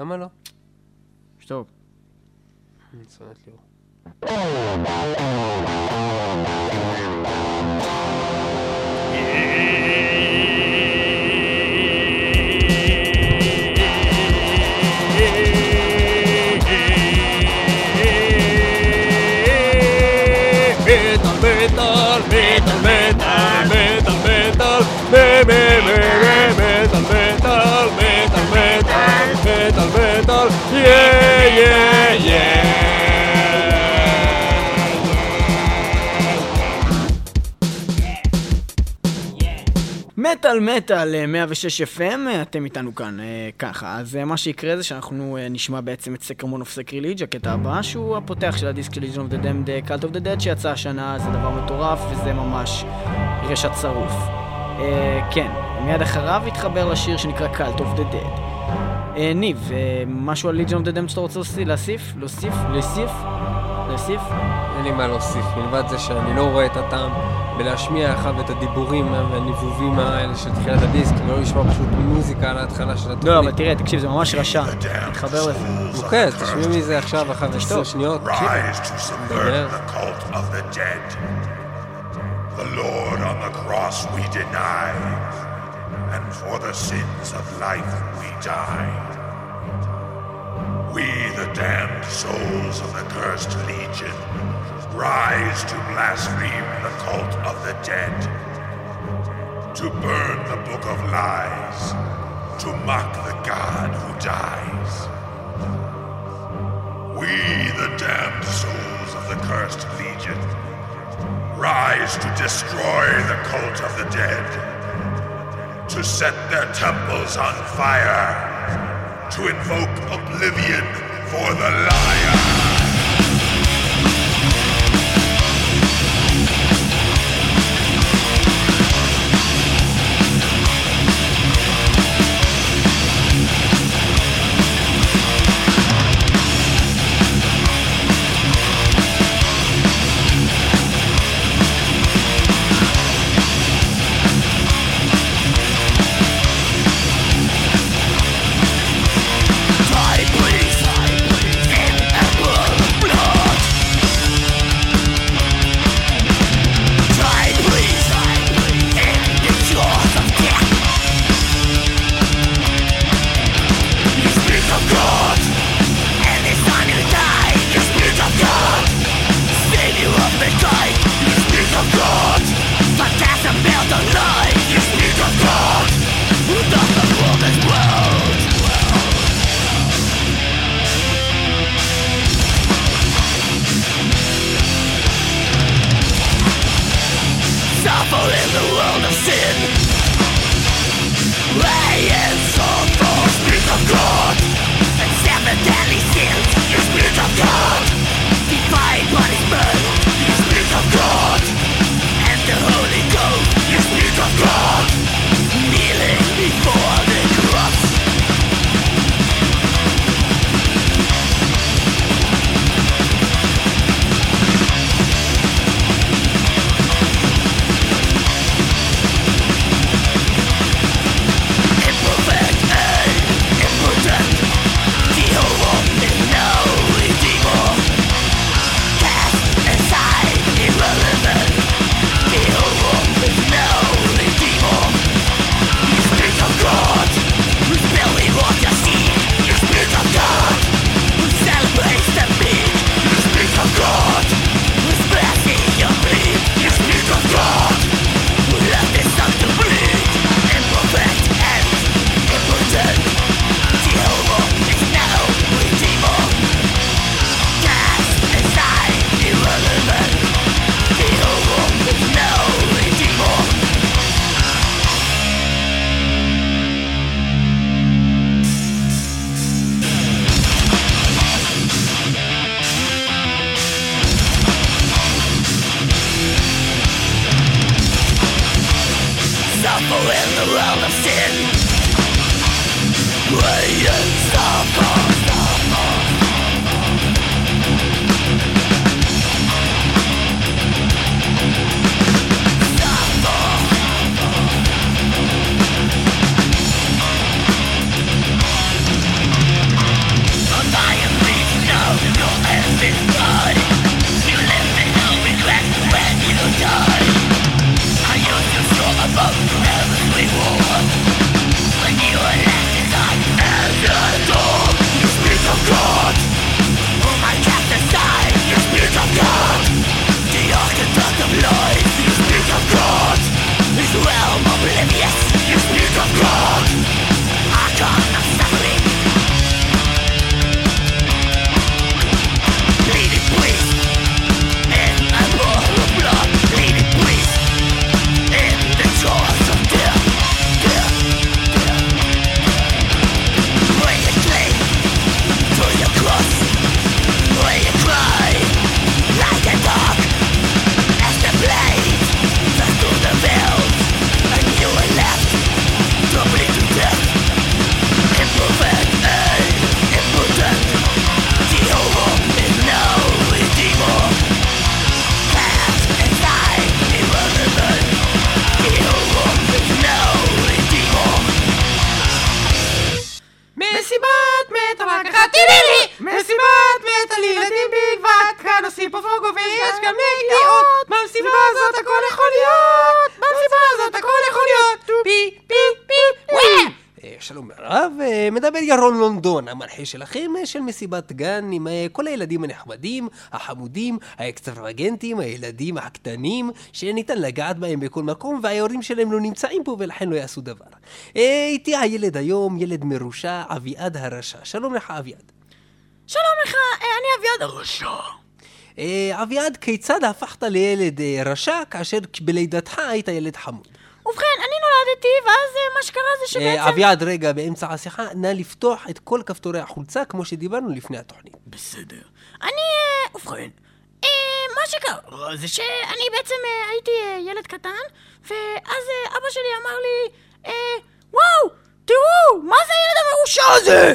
למה לא? שטוב. אני שונאת ליאור. מטאל מטאל אה, 106 FM, אה, אתם איתנו כאן, אה, ככה. אז אה, מה שיקרה זה שאנחנו אה, נשמע בעצם את Sermon of Sacrilege, הקטע הבא, שהוא הפותח של הדיסק של Legion of the Damned, Cult of the Dead, שיצא השנה, זה דבר מטורף, וזה ממש רשת שרוף. אה, כן, מיד אחריו התחבר לשיר שנקרא Cult of the Dead. ניב, אה, משהו על Legion of the Damned שאתה רוצה? להוסיף? להוסיף? להוסיף? להוסיף? אין לי מה להוסיף, מלבד זה שאני לא רואה את הטעם בלהשמיע אחד את הדיבורים והניבובים האלה של תחילת הדיסק, ולא לשמוע פשוט מוזיקה על ההתחלה של התוכנית. לא, אבל תראה, תקשיב, זה ממש רשע. תתחבר לזה. אוקיי, אז תשמעי מזה עכשיו שניות. The Lord on the cross we deny, and for the sins of life we die. We, the damned souls of the cursed legion, rise to blaspheme the cult of the dead, to burn the book of lies, to mock the God who dies. We, the damned souls of the cursed legion, rise to destroy the cult of the dead, to set their temples on fire, to invoke oblivion for the liar. שלכם אה, של מסיבת גן עם כל הילדים הנחמדים, החמודים, האקסטרווגנטים, הילדים הקטנים, שניתן לגעת בהם בכל מקום וההורים שלהם לא נמצאים פה ולכן לא יעשו דבר. איתי הילד היום, ילד מרושע, אביעד הרשע. שלום לך אביעד. שלום לך, אני אביעד הרשע. אביעד, כיצד הפכת לילד רשע כאשר בלידתך היית ילד חמוד? ובכן, אני נולדתי, ואז אה, מה שקרה זה שבעצם... אה, אביעד, רגע, באמצע השיחה, נא לפתוח את כל כפתורי החולצה, כמו שדיברנו לפני התוכנית. בסדר. אני, אה, ובכן, מה שקרה זה שאני בעצם הייתי ילד קטן, ואז אבא שלי אמר לי, וואו, תראו, מה זה הילד המרושע הזה?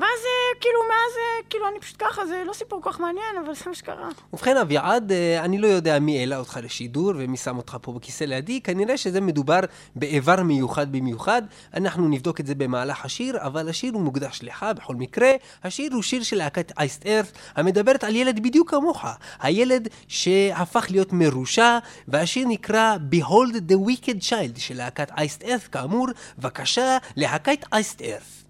ואז כאילו, מאז, כאילו, אני פשוט ככה, זה לא סיפור כל כך מעניין, אבל זה מה שקרה. ובכן, אביעד, אה, אני לא יודע מי העלה אותך לשידור ומי שם אותך פה בכיסא לידי, כנראה שזה מדובר באיבר מיוחד במיוחד. אנחנו נבדוק את זה במהלך השיר, אבל השיר הוא מוקדש לך בכל מקרה. השיר הוא שיר של להקת אייסט ארת, המדברת על ילד בדיוק כמוך. הילד שהפך להיות מרושע, והשיר נקרא Behold the Wicked Child של להקת אייסט ארת, כאמור, בבקשה, להקת אייסט ארת.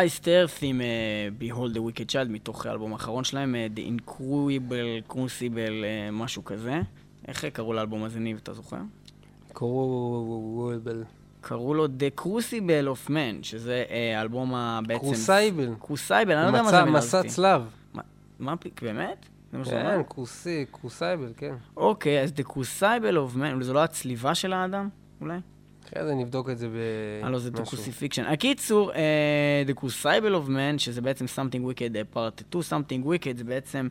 אייסטרף עם uh, Behold the Wicked Child מתוך האלבום האחרון שלהם, uh, The Incredible Crucible, uh, משהו כזה. איך קראו לאלבום הזה, ניב, אתה זוכר? קראו... קראו לו The Crucible of Man, שזה uh, אלבום ה... בעצם... קרוסייבל. קרוסייבל, אני לא יודע מה זה מילה מסע. צלב. מה, באמת? זה מה שאתה אומר? כן, קרוסי, קרוסייבל, כן. אוקיי, אז The Crucible of Man, זה לא הצליבה של האדם, אולי? אחרי זה נבדוק את זה ב... אה, לא, זה. דוקוסיפיקשן. הקיצור, אה, The Crucible of Man, שזה בעצם Something Wicked אה, Part 2, Something Wicked זה בעצם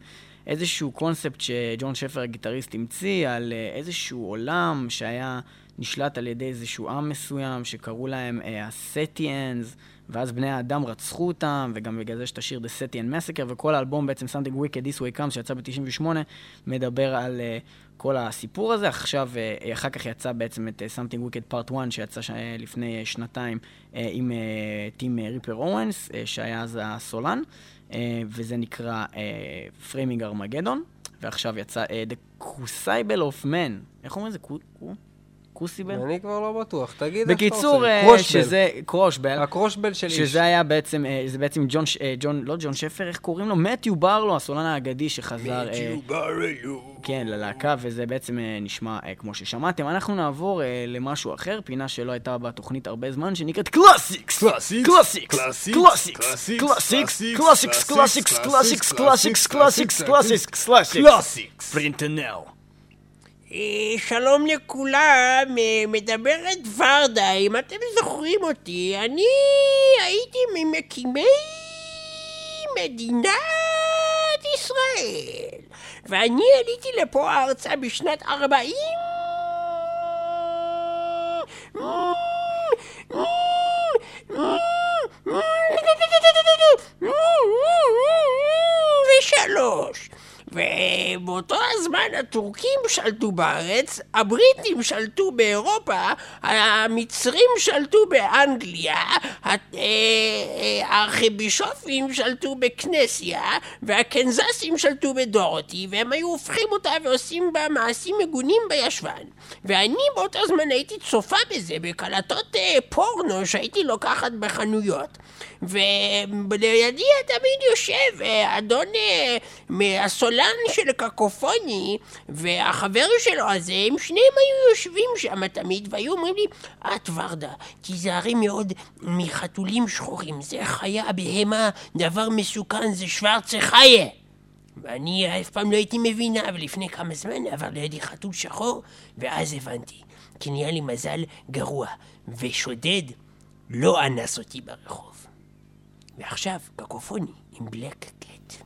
איזשהו קונספט שג'ון שפר הגיטריסט המציא על אה, איזשהו עולם שהיה נשלט על ידי איזשהו עם מסוים שקראו להם אה, ה Setians, ואז בני האדם רצחו אותם, וגם בגלל זה יש את השיר The Setian Massacre, וכל האלבום בעצם Something Wicked This Way Comes שיצא ב-98, מדבר על אה, כל הסיפור הזה. עכשיו, אה, אחר כך יצא בעצם את אה, Something Wicked Part 1, שיצא ש... אה, לפני אה, שנתיים אה, עם אה, טים אה, ריפר אוונס, אה, שהיה אז הסולן, אה, וזה נקרא Framing Armageddon, ועכשיו יצא אה, The Crucible of Man. איך אומרים את זה? קו- קו- Crucible? אני כבר לא בטוח, תגיד איך אתה בקיצור, רוצה. אה, Crucible. שזה Crucible. ה Crucible של איש. שזה היה בעצם, אה, זה בעצם ג'ון, אה, ג'ון, לא ג'ון שפר, איך קוראים לו? מתיו ברלו, הסולן האגדי שחזר, אה, כן, ללהקה, וזה בעצם אה, נשמע אה, כמו ששמעתם. אנחנו נעבור אה, למשהו אחר, פינה שלא הייתה בתוכנית הרבה זמן, שנקראת קלאסיקס! Classics, קלאסיקס! classics, קלאסיקס! classics, קלאסיקס! classics, קלאסיקס! classics, קלאסיקס! classics, קלאסיקס! קלאסיקס! classics, קלאסיקס! קלאסיקס! קלאסיקס. אה, שלום לכולם, אה, מדברת ורדה, אם אתם זוכרים אותי, אני הייתי ממקימי מדינת ישראל, ואני עליתי לפה ארצה בשנת ארבעים ושלוש. ובאותו הזמן הטורקים שלטו בארץ, הבריטים שלטו באירופה, המצרים שלטו באנגליה, אה, אה, הארכיבישופים שלטו בכנסיה, והקנזסים שלטו בדורותי, והם היו הופכים אותה ועושים בה מעשים מגונים בישבן. ואני באותו זמן הייתי צופה בזה בקלטות אה, פורנו שהייתי לוקחת בחנויות. ולידי תמיד יושב אדון אה, מהסולן של קקופוני והחבר שלו הזה, הם שניהם היו יושבים שם תמיד והיו אומרים לי, את ורדה, תיזהרי מאוד מחתולים שחורים, זה חיה, בהמה, דבר מסוכן, זה שוורצה חיה. ואני אף פעם לא הייתי מבינה, אבל לפני כמה זמן עבר לידי חתול שחור, ואז הבנתי, כי נהיה לי מזל גרוע, ושודד לא אנס אותי ברחוב. ועכשיו, קקופוני עם בלק קט.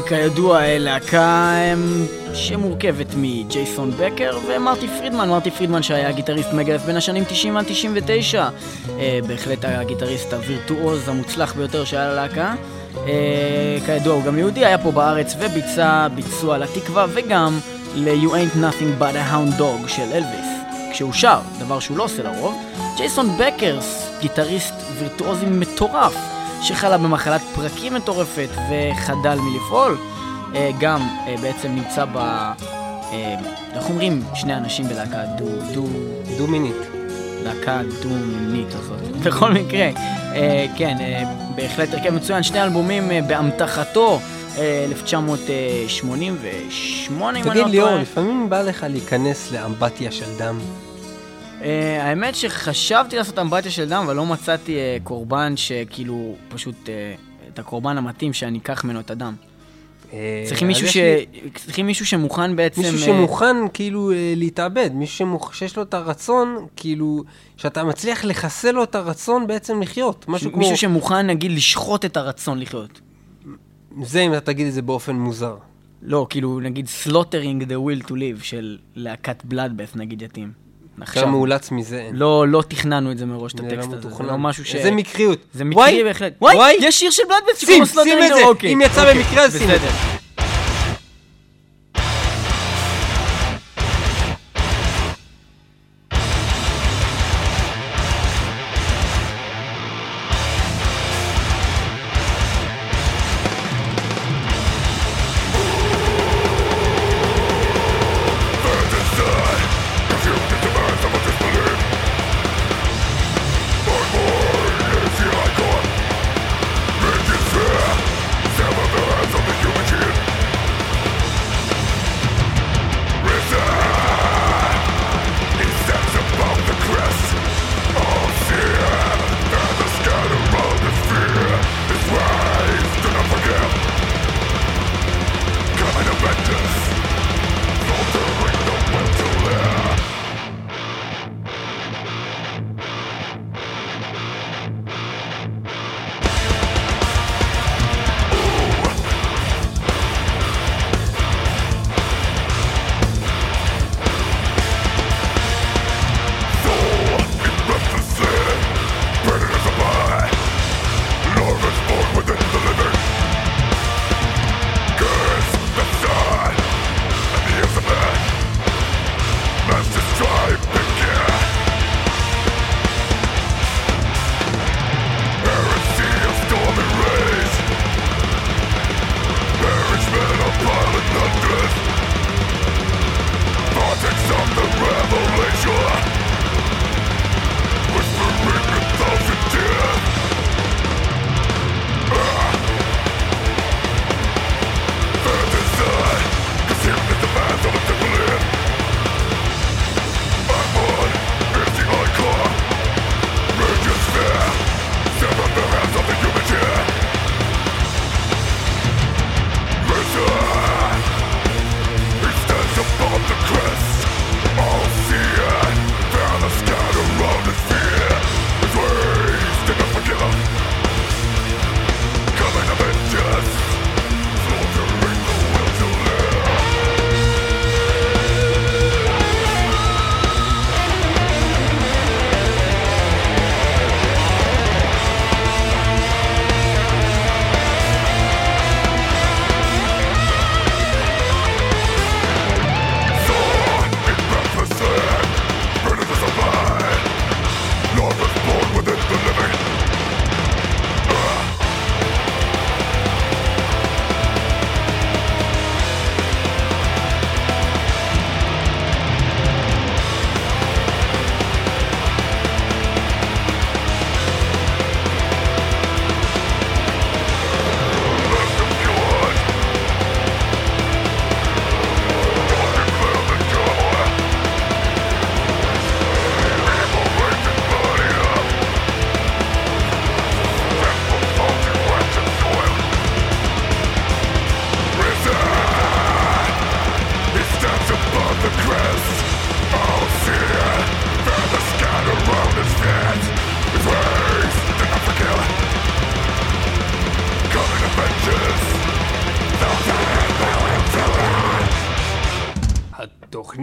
Cacophony כידוע להקה אמ, שמורכבת מג'ייסון בקר ומרטי פרידמן, מרטי פרידמן שהיה גיטריסט מגלף בין השנים 90 עד 99 אה, בהחלט הגיטריסט הווירטואוז המוצלח ביותר שהיה ללהקה. אה, כידוע הוא גם יהודי, היה פה בארץ וביצע ביצוע לתקווה וגם ל-You ain't nothing but a hound dog של אלוויס. כשהוא שר, דבר שהוא לא עושה לרוב ג'ייסון בקר, גיטריסט וירטואוזי מטורף שחלה במחלת פרקים מטורפת וחדל מלפעול, אה, גם אה, בעצם נמצא ב... אה, איך אומרים שני אנשים בלהקה דו... דו... דו מינית. להקה דו-מינית הזאת. בכל מקרה, כן, בהחלט הרכב מצוין, שני אלבומים באמתחתו, אה, 1988 אם אני לא תגיד ליאור, טועה. לפעמים בא לך להיכנס לאמבטיה של דם. אה, האמת שחשבתי לעשות אמבטיה של דם, אבל לא מצאתי אה, קורבן שכאילו, פשוט, אה, את הקורבן המתאים שאני אקח ממנו את הדם. צריכים מישהו, יש ש... לי צריכים מישהו שמוכן בעצם... מישהו שמוכן כאילו להתאבד, מישהו שמוכ... שיש לו את הרצון, כאילו, שאתה מצליח לחסל לו את הרצון בעצם לחיות. משהו כמו... מישהו שמוכן, נגיד, לשחוט את הרצון לחיות. זה אם אתה תגיד את זה באופן מוזר. לא, כאילו, נגיד, slaughtering the will to live של להקת בלאדבeth, נגיד, יתאים. עכשיו מאולץ מזה. לא, לא תכננו את זה מראש, את זה הטקסט לא הזה. זה. לא משהו ש... איזה מקריות. זה מקרי בהחלט. וואי, יש שיר של שים, שקוראים לו זה. אוקיי, אם יצא אוקיי, במקרה, אז שים את בסדר.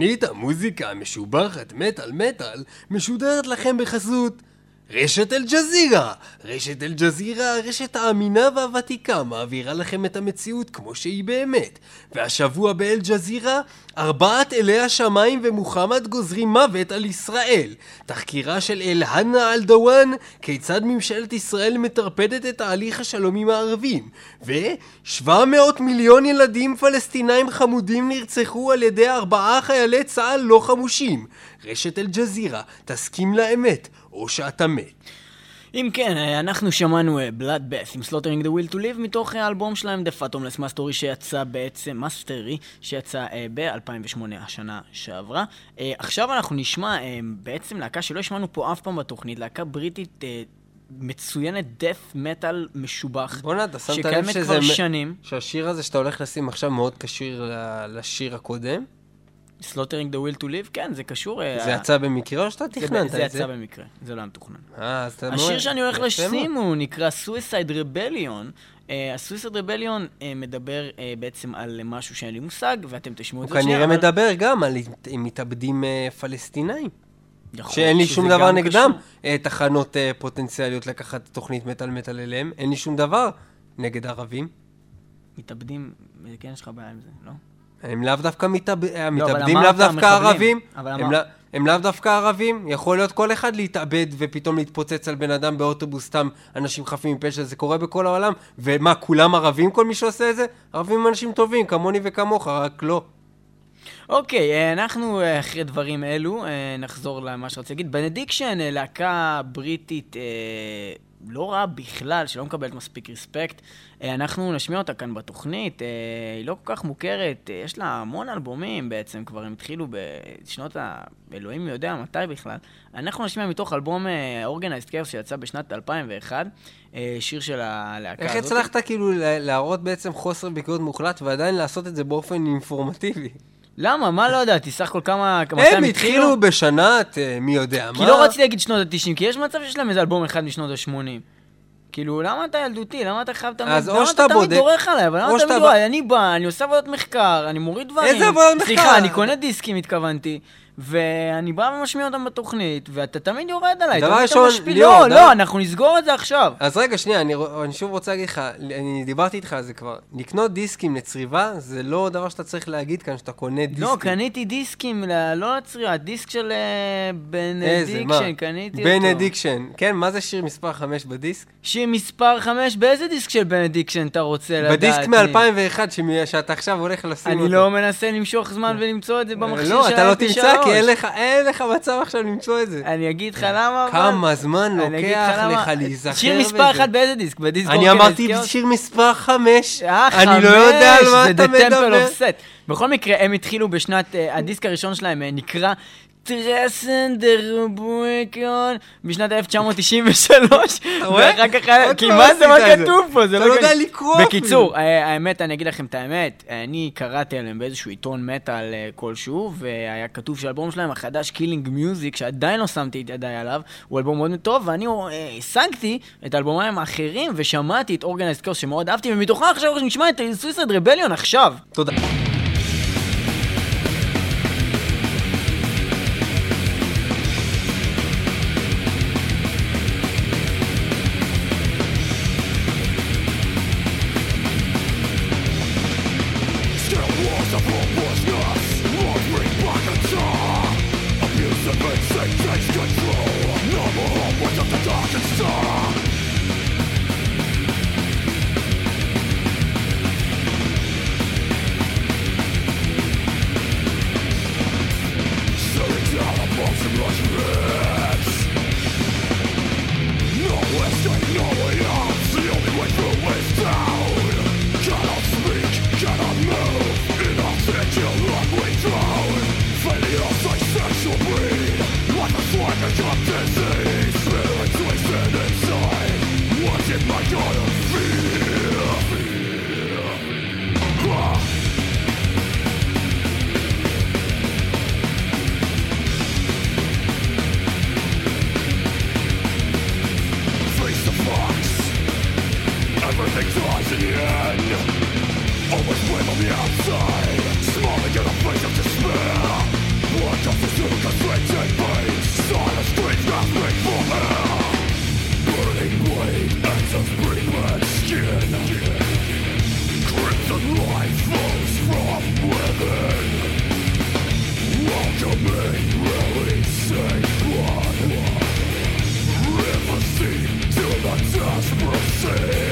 תוכנית המוזיקה המשובחת מטאל מטאל משודרת לכם בחסות רשת אל-ג'זירה! רשת אל-ג'זירה, הרשת האמינה והוותיקה, מעבירה לכם את המציאות כמו שהיא באמת. והשבוע באל-ג'זירה, ארבעת אלי השמיים ומוחמד גוזרים מוות על ישראל. תחקירה של אל-הנה אל-דוואן, כיצד ממשלת ישראל מטרפדת את תהליך השלום עם הערבים. ו-700 מיליון ילדים פלסטינאים חמודים נרצחו על ידי ארבעה חיילי צה"ל לא חמושים. רשת אל-ג'זירה, תסכים לאמת. או שאתה מת. אם כן, אה, אנחנו שמענו אה, Bloodbath עם Slaughtering the Will to Live מתוך אה, האלבום שלהם The Fathomless Mastery שיצא בעצם, Mastery, שיצא ב-2008 השנה שעברה. עכשיו אנחנו נשמע בעצם להקה שלא השמענו פה אף פעם בתוכנית, להקה בריטית מצוינת death metal משובח. בואנה, אתה שמת לב שזה... כבר שנים. שהשיר הזה שאתה הולך לשים עכשיו מאוד קשור לשיר הקודם? Slaughtering the Will to Live, כן, זה קשור. זה יצא במקרה או שאתה תכננת את זה? זה יצא במקרה, זה לא היה מתוכנן. אה, אז אתה... השיר שאני הולך לשים הוא נקרא Suicide Rebellion. ה Suicide Rebellion מדבר אה, בעצם על משהו שאין לי מושג, ואתם תשמעו את זה שנייה. הוא כנראה מדבר גם על מתאבדים פלסטינאים. שאין לי שום דבר נגדם. תחנות פוטנציאליות לקחת תוכנית מטאל מטאל אליהם. אין לי שום דבר נגד ערבים. מתאבדים, כן יש לך בעיה עם זה, לא? הם לאו דווקא מתאבדים, לא, לאו דווקא ערבים. הם לאו דווקא ערבים, יכול להיות כל אחד להתאבד ופתאום להתפוצץ על בן אדם באוטובוס, סתם אנשים חפים מפשע, זה קורה בכל העולם. ומה, כולם ערבים כל מי שעושה את זה? ערבים הם אנשים טובים, כמוני וכמוך, רק לא. אוקיי, אה, אנחנו אה, אחרי דברים אלו, אה, נחזור למה שרציתי להגיד. Benediction, להקה בריטית לא רעה בכלל, שלא מקבלת מספיק רספקט. אנחנו נשמיע אותה כאן בתוכנית, היא לא כל כך מוכרת, יש לה המון אלבומים בעצם, כבר הם התחילו בשנות ה... אלוהים יודע מתי בכלל. אנחנו נשמיע מתוך אלבום Organized Chaos שיצא בשנת 2001, שיר של הלהקה הזאת. איך הצלחת כאילו להראות בעצם חוסר ביקורת מוחלט ועדיין לעשות את זה באופן אינפורמטיבי? למה? מה לא ידעתי? סך הכל כמה... הם התחילו בשנת, מי יודע מה. כי לא רציתי להגיד שנות ה-90, כי יש מצב שיש להם איזה אלבום אחד משנות ה-80. כאילו, למה אתה ילדותי? למה אתה חייב. אז או שאתה בודק... למה אתה תמיד דורך עליי? אבל למה אתה תמיד? אני בא, אני עושה עבודת מחקר, אני מוריד דברים. איזה עבודת מחקר? סליחה, אני קונה דיסקים, התכוונתי. ואני בא ומשמיע אותם בתוכנית, ואתה תמיד יורד עליי. דבר ראשון, ליאור, לא, לא, אנחנו נסגור את זה עכשיו. אז רגע, שנייה, אני, אני שוב רוצה להגיד לך, אני דיברתי איתך על זה כבר. לקנות דיסקים לצריבה, זה לא דבר שאתה צריך להגיד כאן, שאתה קונה דיסקים. לא, קניתי דיסקים, לא לצריבה, דיסק של Benediction, קניתי אותו. Benediction. כן, מה זה שיר מספר 5 בדיסק? שיר מספר 5, באיזה דיסק של Benediction אתה רוצה לדעת? בדיסק מ-2001, שאתה עכשיו הולך לשים אותו. אני לא מנסה למשוך זמן ולמצוא את זה במכשיר לא, אתה לא תמצא, כי אין לך, אין לך מצב עכשיו למצוא את זה. אני אגיד לך למה, אבל... כמה זמן לוקח לך להיזכר בזה. שיר מספר 1 באיזה דיסק? בדיסק אני אמרתי שיר מספר 5. אה, 5. אני לא יודע על מה אתה מדבר. בכל מקרה, הם התחילו בשנת, אה, הדיסק הראשון שלהם אה, נקרא Transcend the Rubicon בשנת 1993 ואחר כך, כי מה זה מה כתוב פה? זה לא, לא יודע לקרוא בקיצור, האמת, אני אגיד לכם את האמת, אני קראתי עליהם באיזשהו עיתון מטאל אה, כלשהו, והיה כתוב שהאלבום שלהם החדש, Killing Music, שעדיין לא שמתי את ידיי עליו, הוא אלבום מאוד טוב, ואני אה, השגתי את האלבומים האחרים, ושמעתי את Organised Chaos שמאוד אהבתי, ומתוכם עכשיו נשמע את Suicide Rebellion עכשיו. תודה. everything tries in the end Always blame on the outside Smiling in the face of despair What does this constricted pain Silent screams gasping for air Burning blade, accents breathe red skin Crimson light flows from within Welcoming, blood the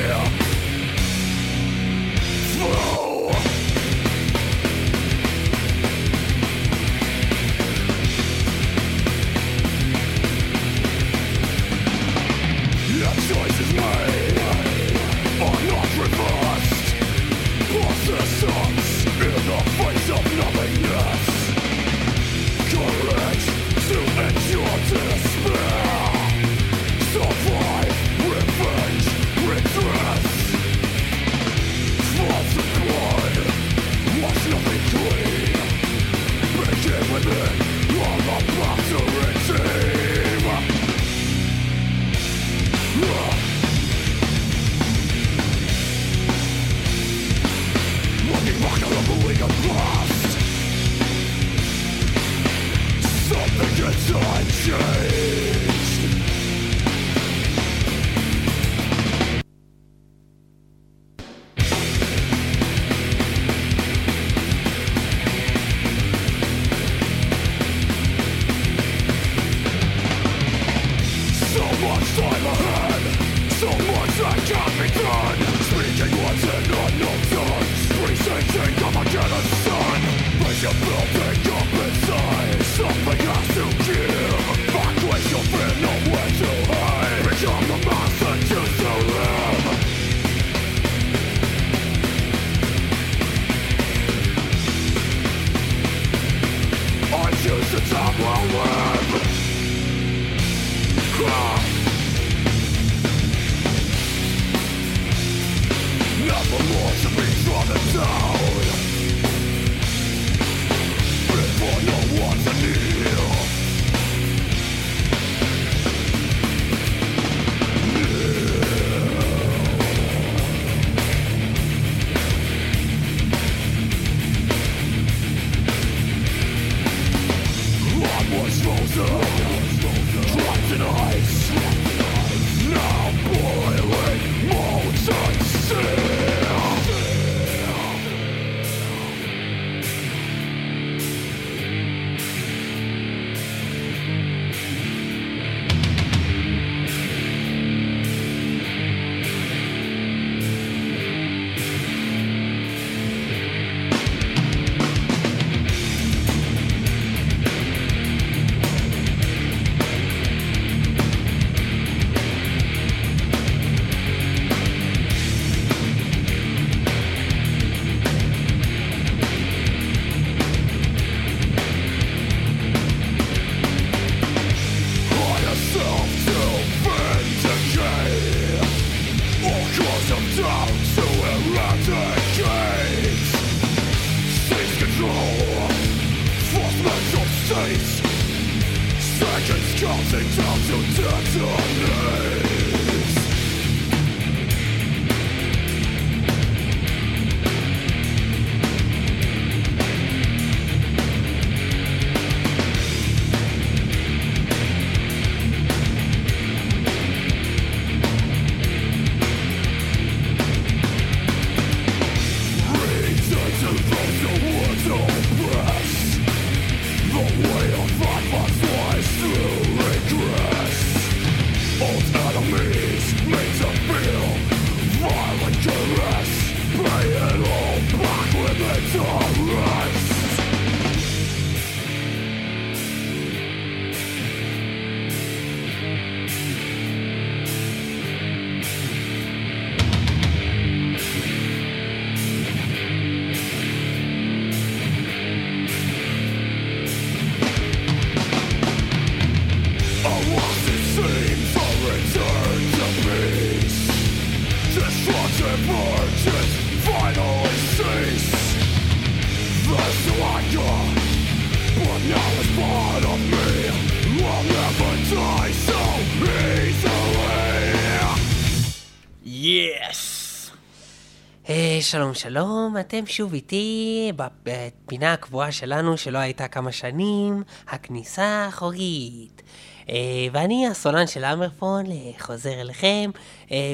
שלום שלום, אתם שוב איתי בפינה הקבועה שלנו שלא הייתה כמה שנים, הכניסה החוגית. אה, ואני הסולן של אמרפון חוזר אליכם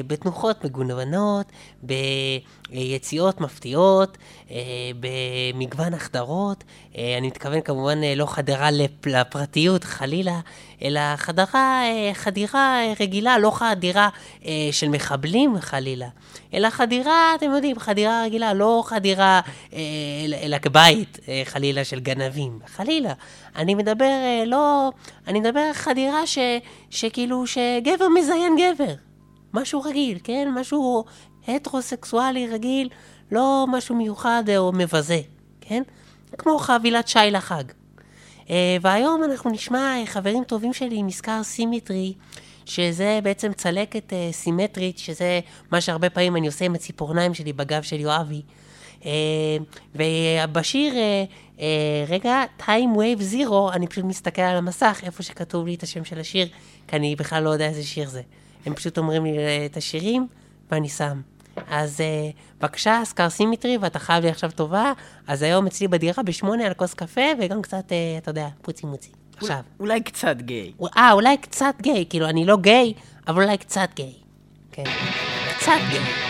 בתנוחות מגוננות, ביציאות מפתיעות, במגוון החדרות. אני מתכוון כמובן לא חדרה לפרטיות חלילה, אלא חדרה, חדירה רגילה, לא חדירה של מחבלים חלילה. אלא חדירה, אתם יודעים, חדירה רגילה, לא חדירה אה, אל הבית, אה, חלילה, של גנבים. חלילה. אני מדבר, אה, לא... אני מדבר חדירה ש, שכאילו, שגבר מזיין גבר. משהו רגיל, כן? משהו הטרוסקסואלי רגיל, לא משהו מיוחד או מבזה, כן? כמו חבילת שי לחג. אה, והיום אנחנו נשמע אה, חברים טובים שלי מזכר סימטרי. שזה בעצם צלקת uh, סימטרית, שזה מה שהרבה פעמים אני עושה עם הציפורניים שלי בגב של יואבי. Uh, ובשיר, uh, uh, רגע, Time Wave Zero, אני פשוט מסתכל על המסך, איפה שכתוב לי את השם של השיר, כי אני בכלל לא יודע איזה שיר זה. הם פשוט אומרים לי את השירים, ואני שם. אז uh, בבקשה, סקר סימטרי, ואתה חייב לי עכשיו טובה. אז היום אצלי בדירה בשמונה על כוס קפה, וגם קצת, uh, אתה יודע, פוצי מוצי. עכשיו. אולי קצת גיי. אה, אולי קצת גיי, כאילו, אני לא גיי, אבל אולי קצת גיי. כן, קצת גיי.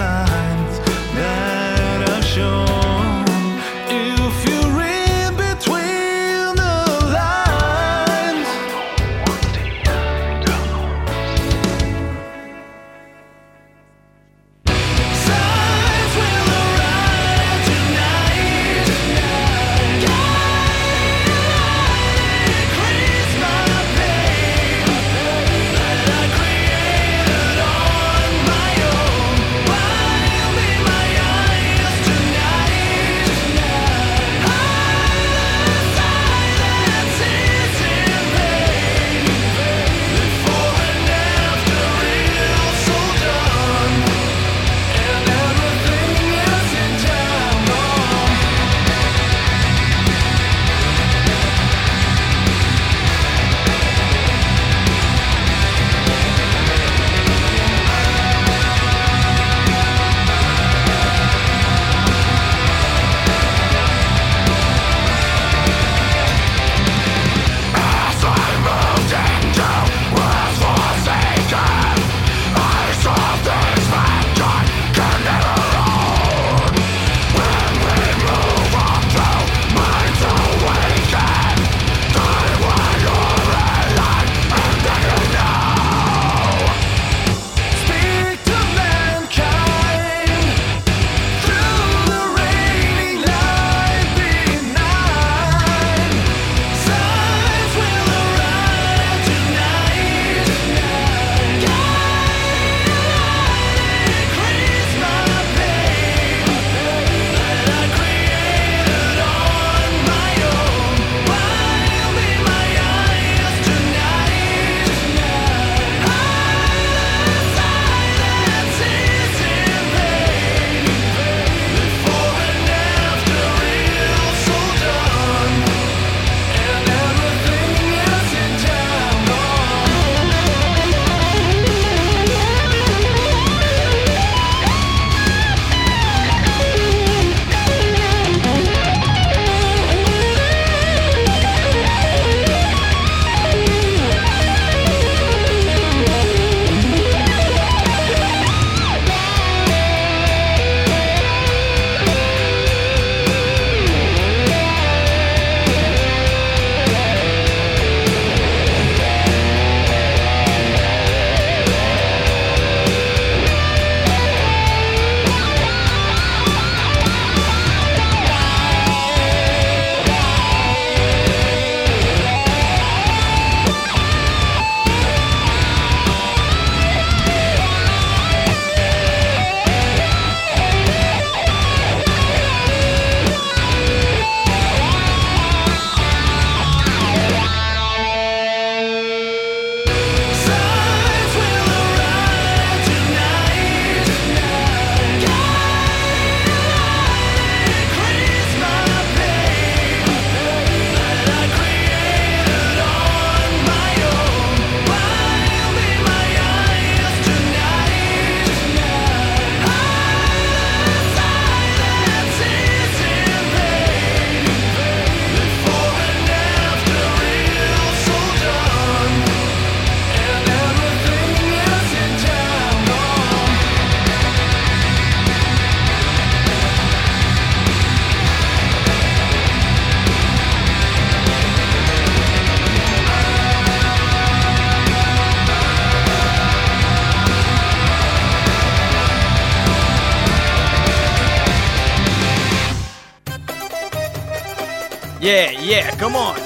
time Yeah, yeah, come on.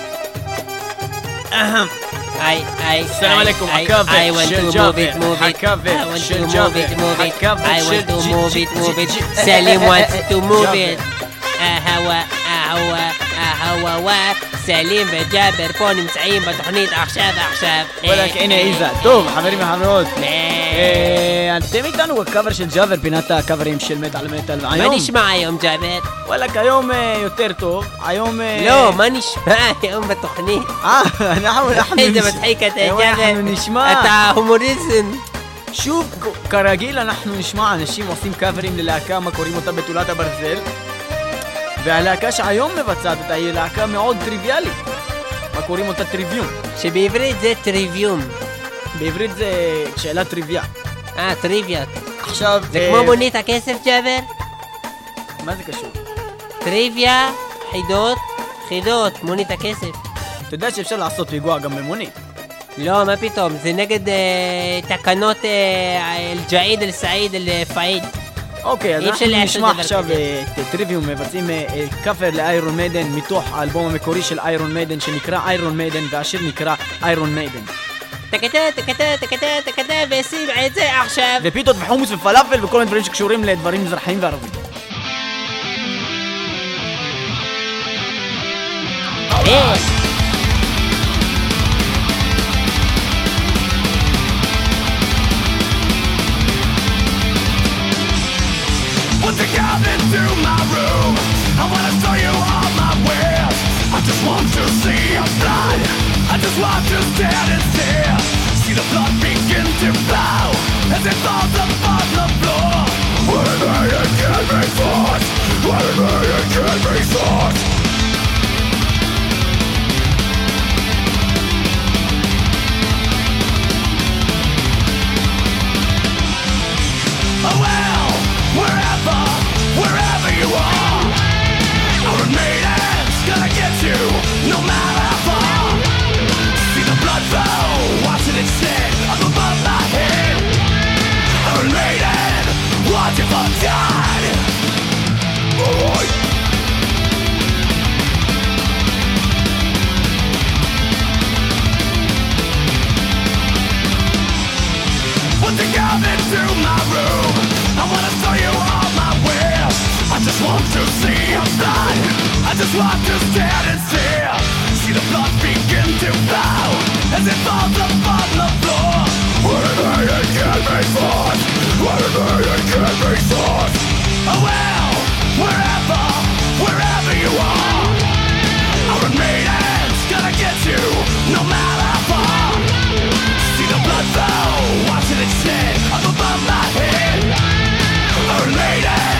Ahem. I, I, السلام عليكم حكافي شجافي حكافي شجافي حكافي I want to move it, move it. Salim wants to move it. أهوا אהווה, וואה. סלים וג'אבר פה נמצאים בתוכנית עכשיו, עכשיו. וואלכ, הנה איזה. טוב, חברים וחברות. אה, אתם איתנו בקאבר של ג'אבר, פינת הקאברים של מטאל מטאל, מה נשמע היום, ג'אבר? וואלכ, היום אה, יותר טוב, היום... אה, לא, מה נשמע היום בתוכנית? אה, אנחנו. איזה מצחיק אתה, היום אנחנו ג'אבר. נשמע, אתה הומוריזם. שוב, כרגיל אנחנו נשמע אנשים עושים קאברים ללהקה, מה קוראים אותה בתולת הברזל, והלהקה שהיום מבצעת אותה היא להקה מאוד טריוויאלית, מה קוראים אותה טריוויום. שבעברית זה טריוויום. בעברית זה שאלה טריוויה. אה, טריוויה. עכשיו, זה אה, כמו מונית הכסף, ג'אבר? מה זה קשור? טריוויה, חידות, חידות, מונית הכסף. אתה יודע שאפשר לעשות פיגוע גם במונית. לא, מה פתאום, זה נגד אה, תקנות אה, אל-ג'עיד אל-סעיד אל-פעיד. אוקיי, אז אנחנו נשמע עכשיו. אה, את Trivium מבצעים אה, אה, קאבר ל Iron Maiden מתוך האלבום המקורי של Iron Maiden שנקרא Iron Maiden והשיר נקרא Iron Maiden. תקטה, תקטה, תקטה, תקטה, ושים את זה עכשיו. ופיתות וחומוס ופלאפל וכל מיני דברים שקשורים לדברים מזרחיים וערבים. אה, just want to see your blood. I just want to stand and stare. See the blood begin to flow as it falls upon the floor. I it can be am I it can be forced? See outside I just want to stand and see the blood begin to flow as it falls upon the floor. Whatever can be can be. Oh wherever, wherever you are, gonna get you, no matter. See the blood flow, it up above my head. Iron Maiden,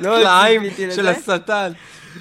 נביחת לא לזה. של השטן.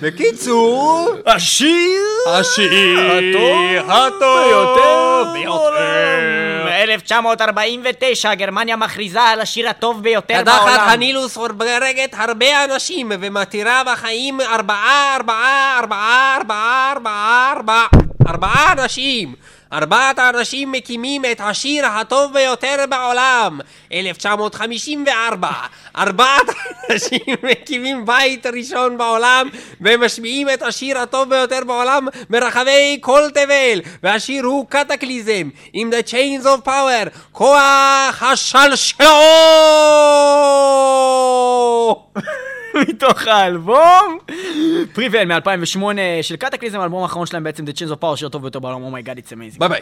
בקיצור, השיר השיר הטוב הטוב ביותר. ב-1949 גרמניה מכריזה על השיר הטוב ביותר קדחת בעולם. הנילוס הורגת הרבה אנשים ומתירה בחיים ארבעה, ארבעה, ארבעה, ארבעה, ארבעה, ארבעה, ארבעה אנשים. ארבעת האנשים מקימים את השיר הטוב ביותר בעולם, 1954. ארבעת האנשים מקימים בית ראשון בעולם ומשמיעים את השיר הטוב ביותר בעולם ברחבי כל תבל, והשיר הוא Kataklysm, עם The Chains of Power, כוח השלשלו! מתוך האלבום Prevail מ-2008 של Kataklysm, האלבום האחרון שלהם בעצם The Chains of Power, שיר טוב ביותר בעולם, oh my god, it's amazing. ביי ביי.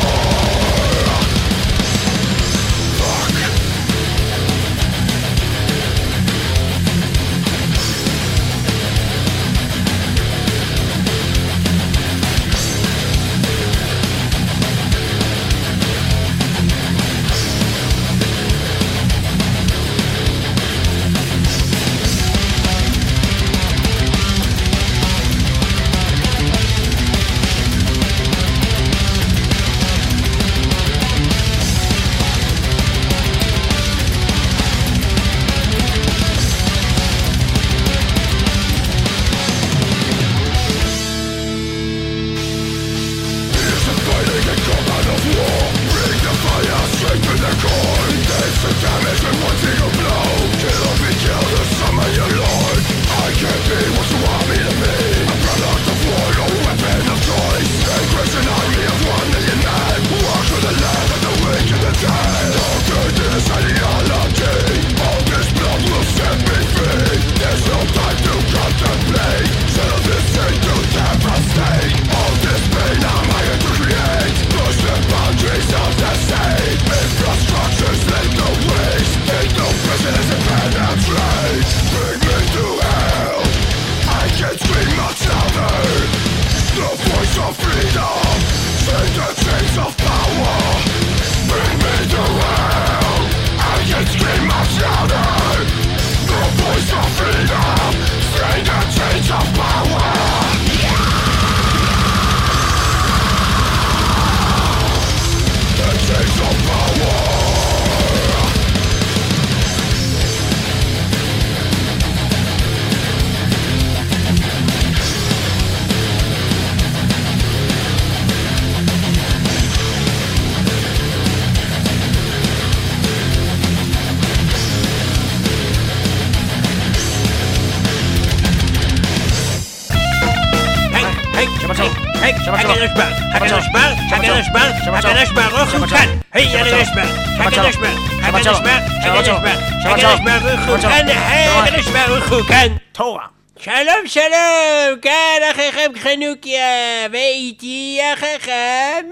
ברוך, הקדוש ברוך, הקדוש ברוך, הקדוש ברוך הוא כאן. היי, הקדוש ברוך, הקדוש ברוך, הקדוש ברוך, הקדוש ברוך, הקדוש ברוך הוא כאן, הקדוש ברוך הוא כאן. תורה. שלום שלום, כאן אחיכם חנוכיה, ואיתי אחיכם...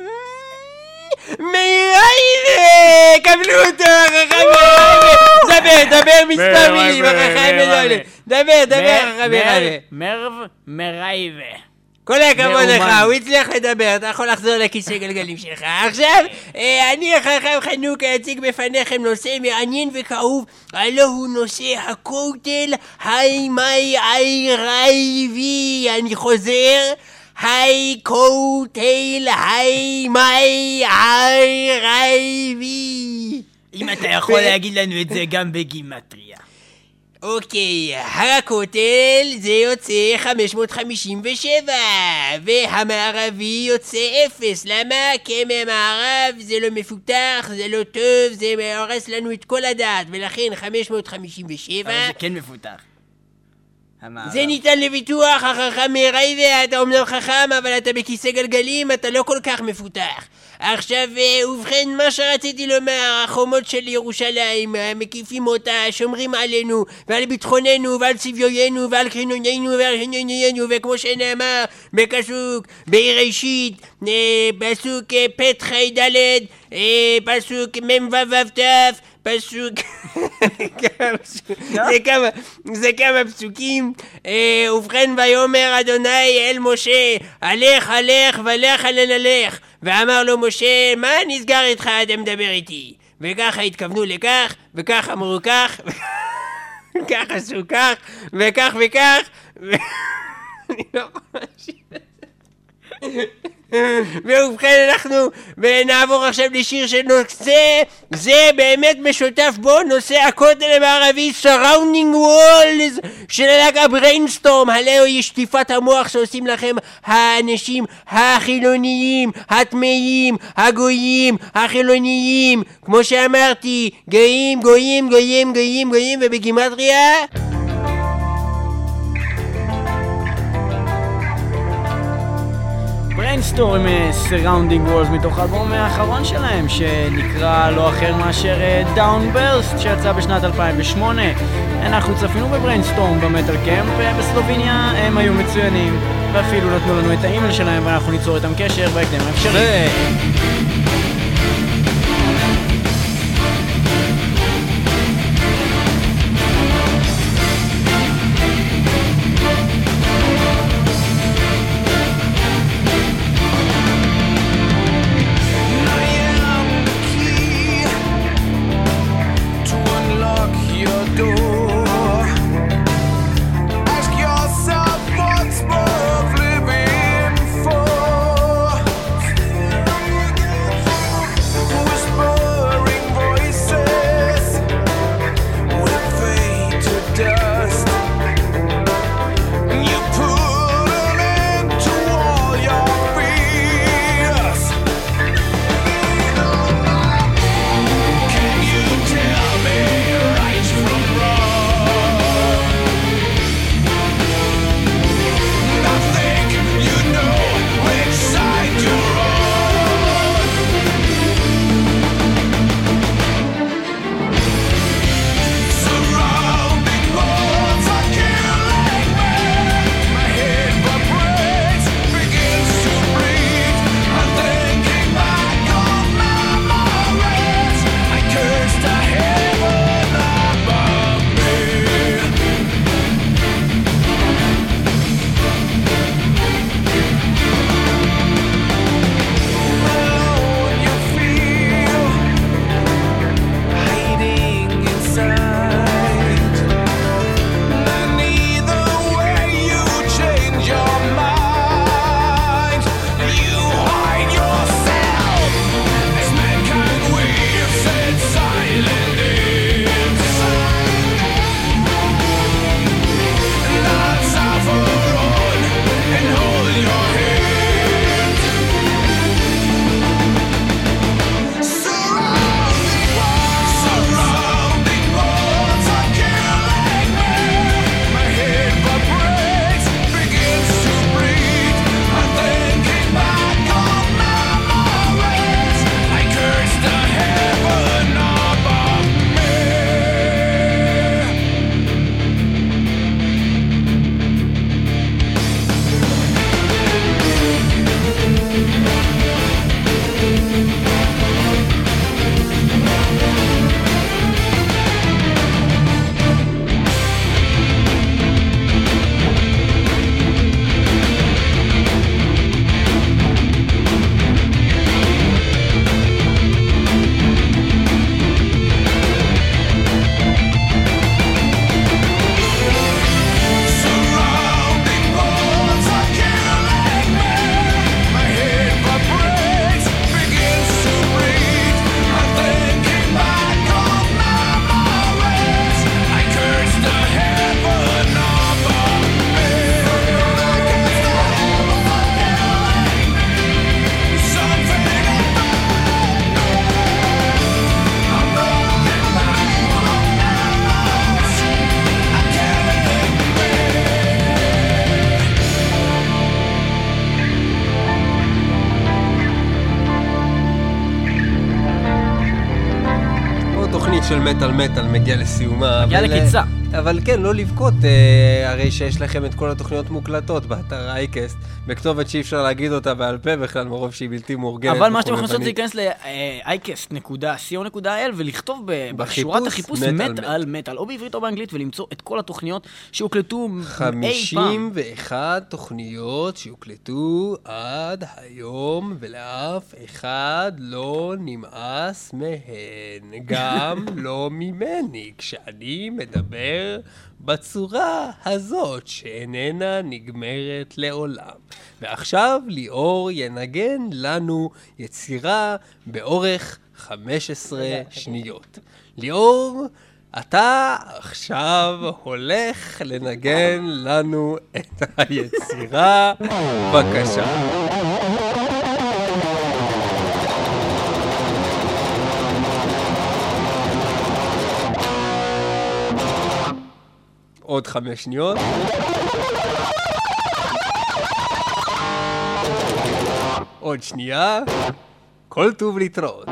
מאירה, קבלו אותו, אחיכם. דבר, דבר מספר מילים, אחיכם. דבר, דבר, אחיכם. מרב מרייבה. כל הכבוד לך. הוא הצליח לדבר, אתה יכול לחזור לכיסא גלגלים שלך. עכשיו, אה, אני אחריכם חנוכה אציג בפניכם נושא מעניין וכאוב, הלא הוא נושא הכותל היי מי איי רייבי. אני חוזר, היי קוטייל, היי מיי, היי רייבי. אם אתה יכול להגיד לנו את זה גם בגימטריה. אוקיי, הכותל זה יוצא 557, והמערבי יוצא 0. למה? כי מהמערב זה לא מפותח, זה לא טוב, זה הורס לנו את כל הדעת, ולכן 557 אבל זה כן מפותח. המערב. זה ניתן לביטוח, החכם מרייבה, אתה אומנם חכם, אבל אתה בכיסא גלגלים, אתה לא כל כך מפותח. עכשיו, אה, ובכן, מה שרציתי לומר, החומות של ירושלים, אה, מקיפים אותה, שומרים עלינו, ועל ביטחוננו, ועל צביוננו, ועל חינוננו, ועל חינוננו, וכמו שנאמר בפסוק בראשית, אה, פסוק פ"ח ד', פסוק מ"ו ת', פסוק... זה כמה, זה כמה פסוקים. ובכן ויאמר אדוני אל משה, הלך הלך ולך לנלך. ואמר לו משה, מה נסגר איתך אתה מדבר איתי? וככה התכוונו לכך, וכך אמרו כך, וכך עשו כך, וכך וכך. אני לא יכול להמשיך את זה. ובכן אנחנו נעבור עכשיו לשיר שנושא זה באמת משותף. בו נושא הכותל המערבי surrounding walls של הלהקה Brainstorm הלא היא שטיפת המוח שעושים לכם האנשים החילוניים הטמאים הגויים החילוניים. כמו שאמרתי גויים גויים גויים גויים גויים ובגימטריה Brainstorm Surrounding Walls מתוך האלבום האחרון שלהם שנקרא לא אחר מאשר Downburst שיצא בשנת 2008 אנחנו צפינו ב Brainstorm ב Metalcamp אה, בסלוביניה הם היו מצוינים ואפילו נתנו לנו את האימייל שלהם ואנחנו ניצור איתם קשר בהקדם האפשרי מטאל מטאל מגיע לסיומה. מגיע אבל, לקיצה. אה, אבל כן, לא לבכות, אה, הרי שיש לכם את כל התוכניות מוקלטות באתר אייקסט, בכתובת שאי אפשר להגיד אותה בעל פה בכלל, מרוב שהיא בלתי מאורגנת. אבל מה שאתם יכולים לעשות זה. להיכנס ל-iCast.co.il ולכתוב בשורת החיפוש מטאל מטאל, או בעברית או באנגלית, ולמצוא את כל התוכניות שהוקלטו אי פעם. 51 תוכניות שהוקלטו עד היום, ולאף אחד לא נמאס מהן, גם לא ממני, כשאני מדבר בצורה הזאת, שאיננה נגמרת לעולם. ועכשיו ליאור ינגן לנו יצירה באורך 15 שניות. ליאור, אתה עכשיו הולך לנגן לנו את היצירה, בבקשה. עוד חמש שניות. עוד שנייה. כל טוב להתראות.